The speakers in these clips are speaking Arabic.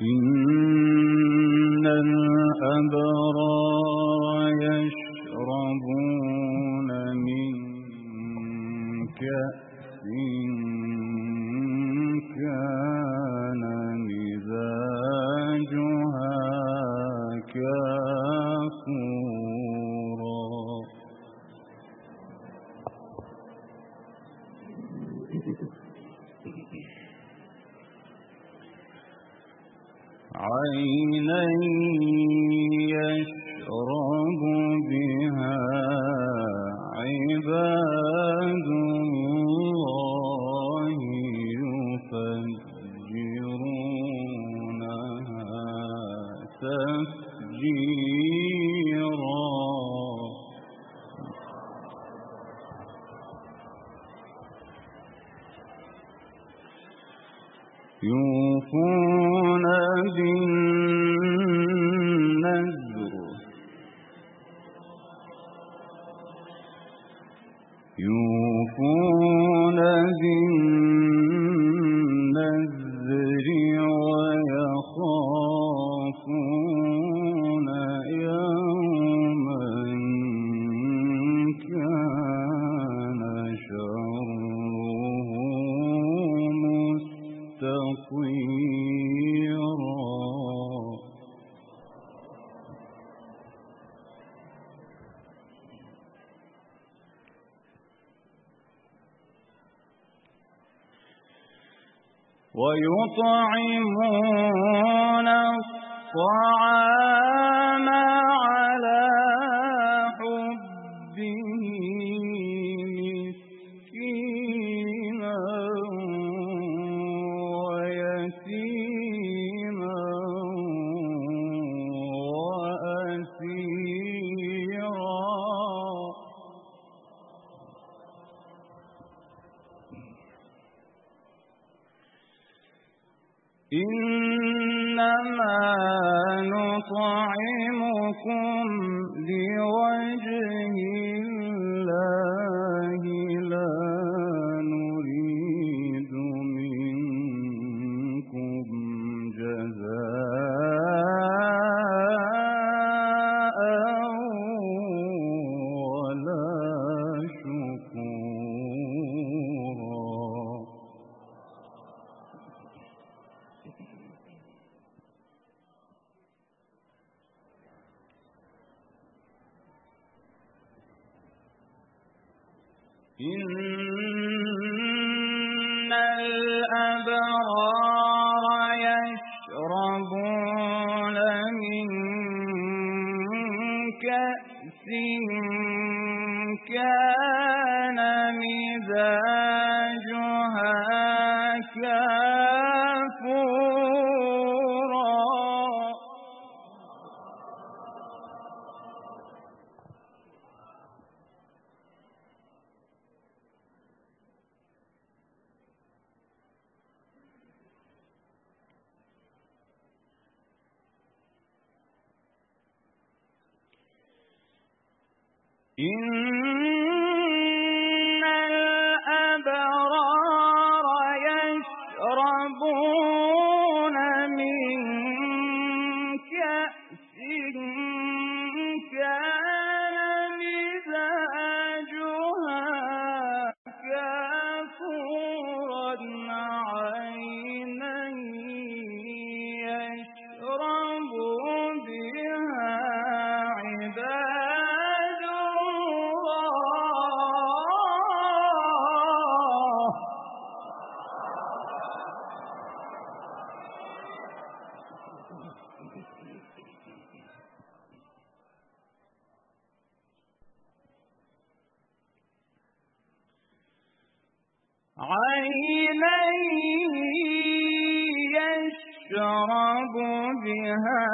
إن الأبرار يوفون ويطعمون الطعام إنما نطعمكم لوجه إن إن عينا يشرب بها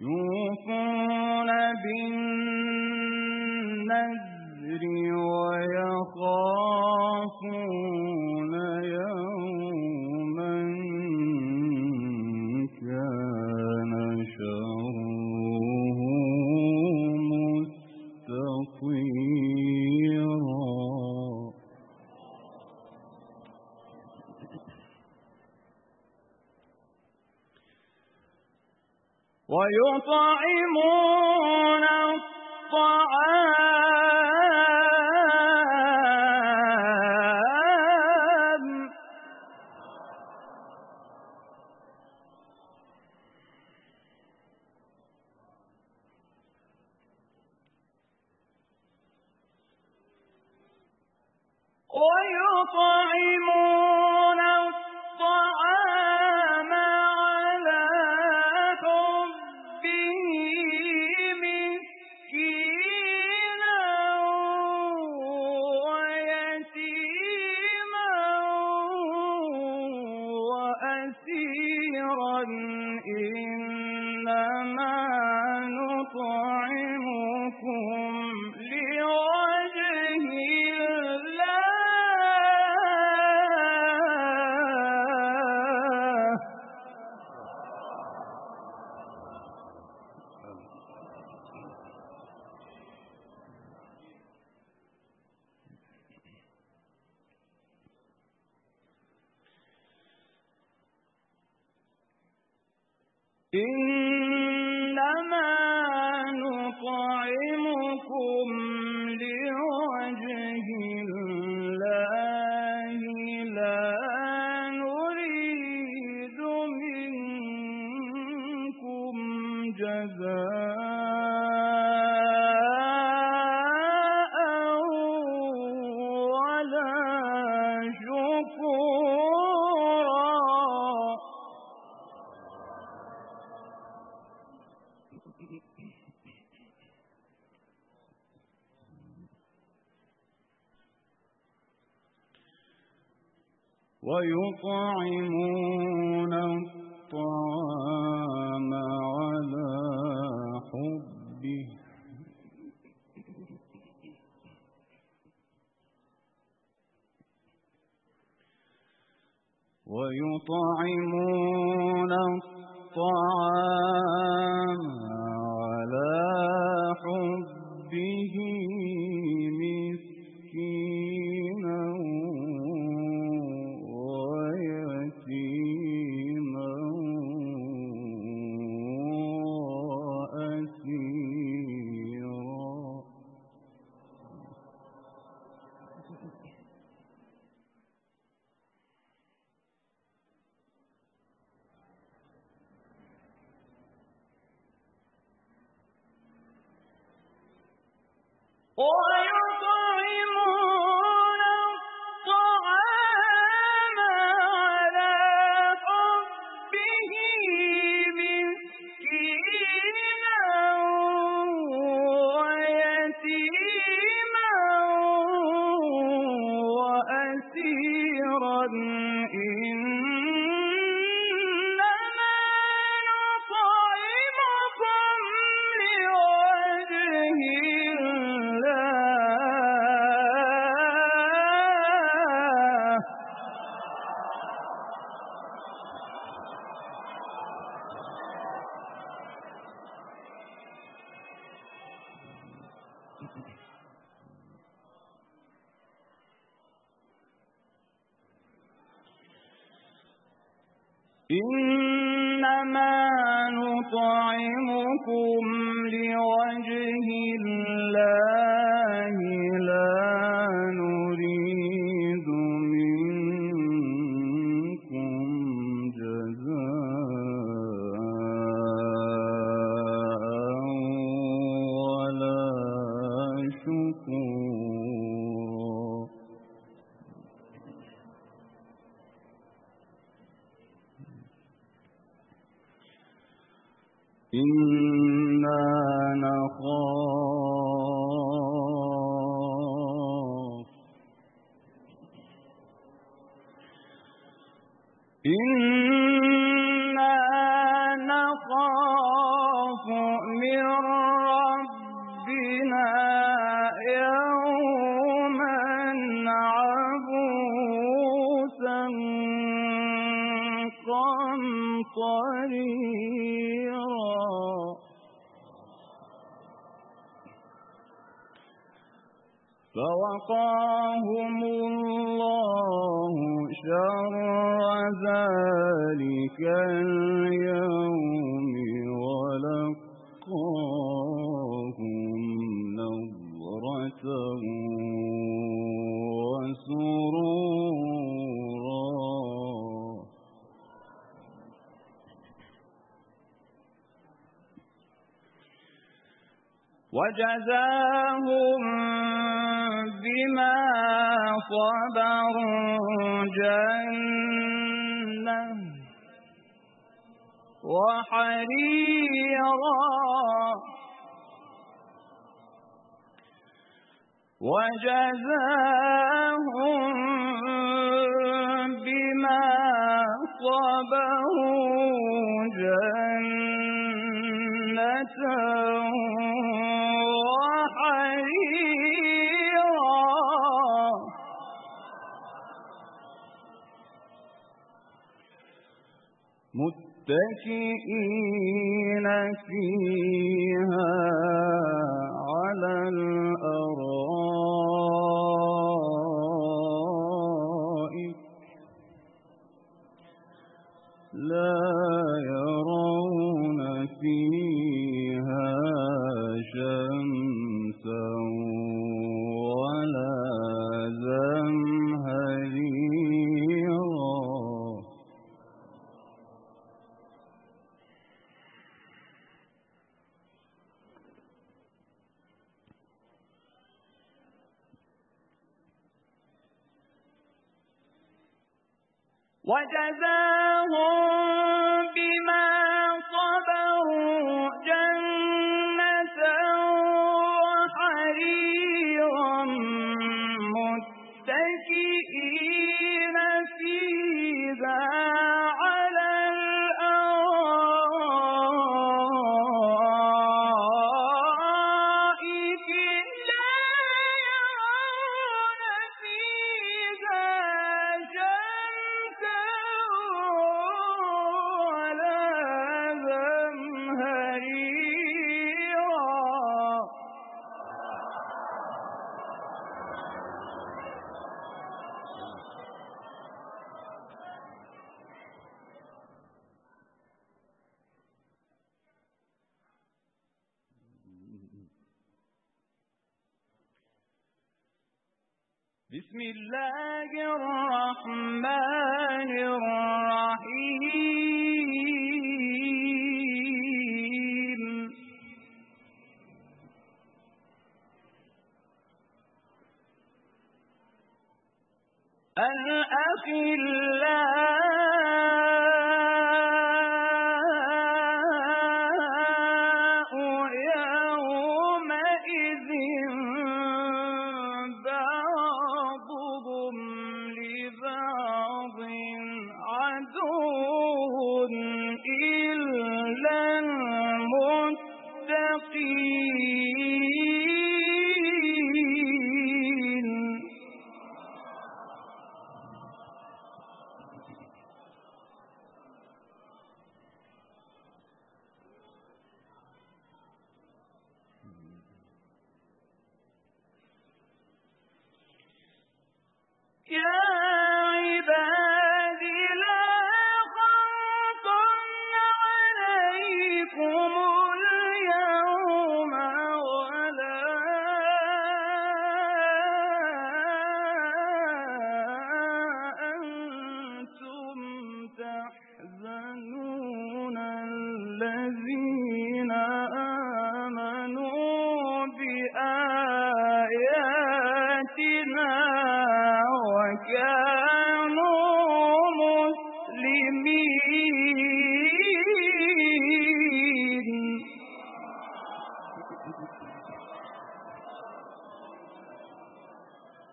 يوفون بالنسبة إن ويطعمون الطعام على حبه. ويطعمون الطعام Or He ذلك اليوم وسرورا. وجزاهم بما صبروا جنة وحريرا. وجزاهم بما صبروا جنة متكئين فيها. وجزاهم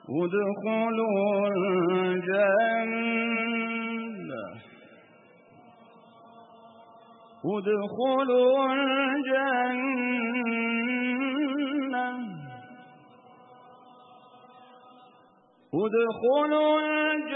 ادخلوا الجنة. ادخلوا الجنة. ادخلوا الجنة.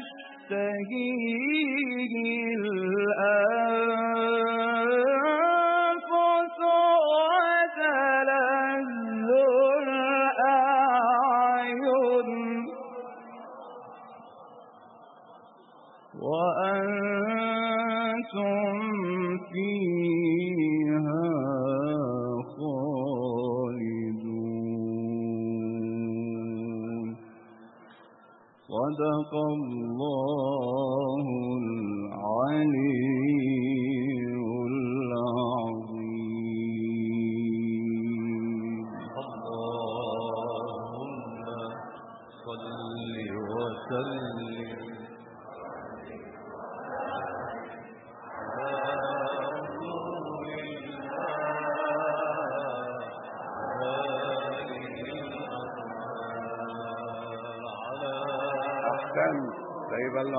تشتهيه الأنفس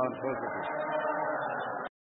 on purpose.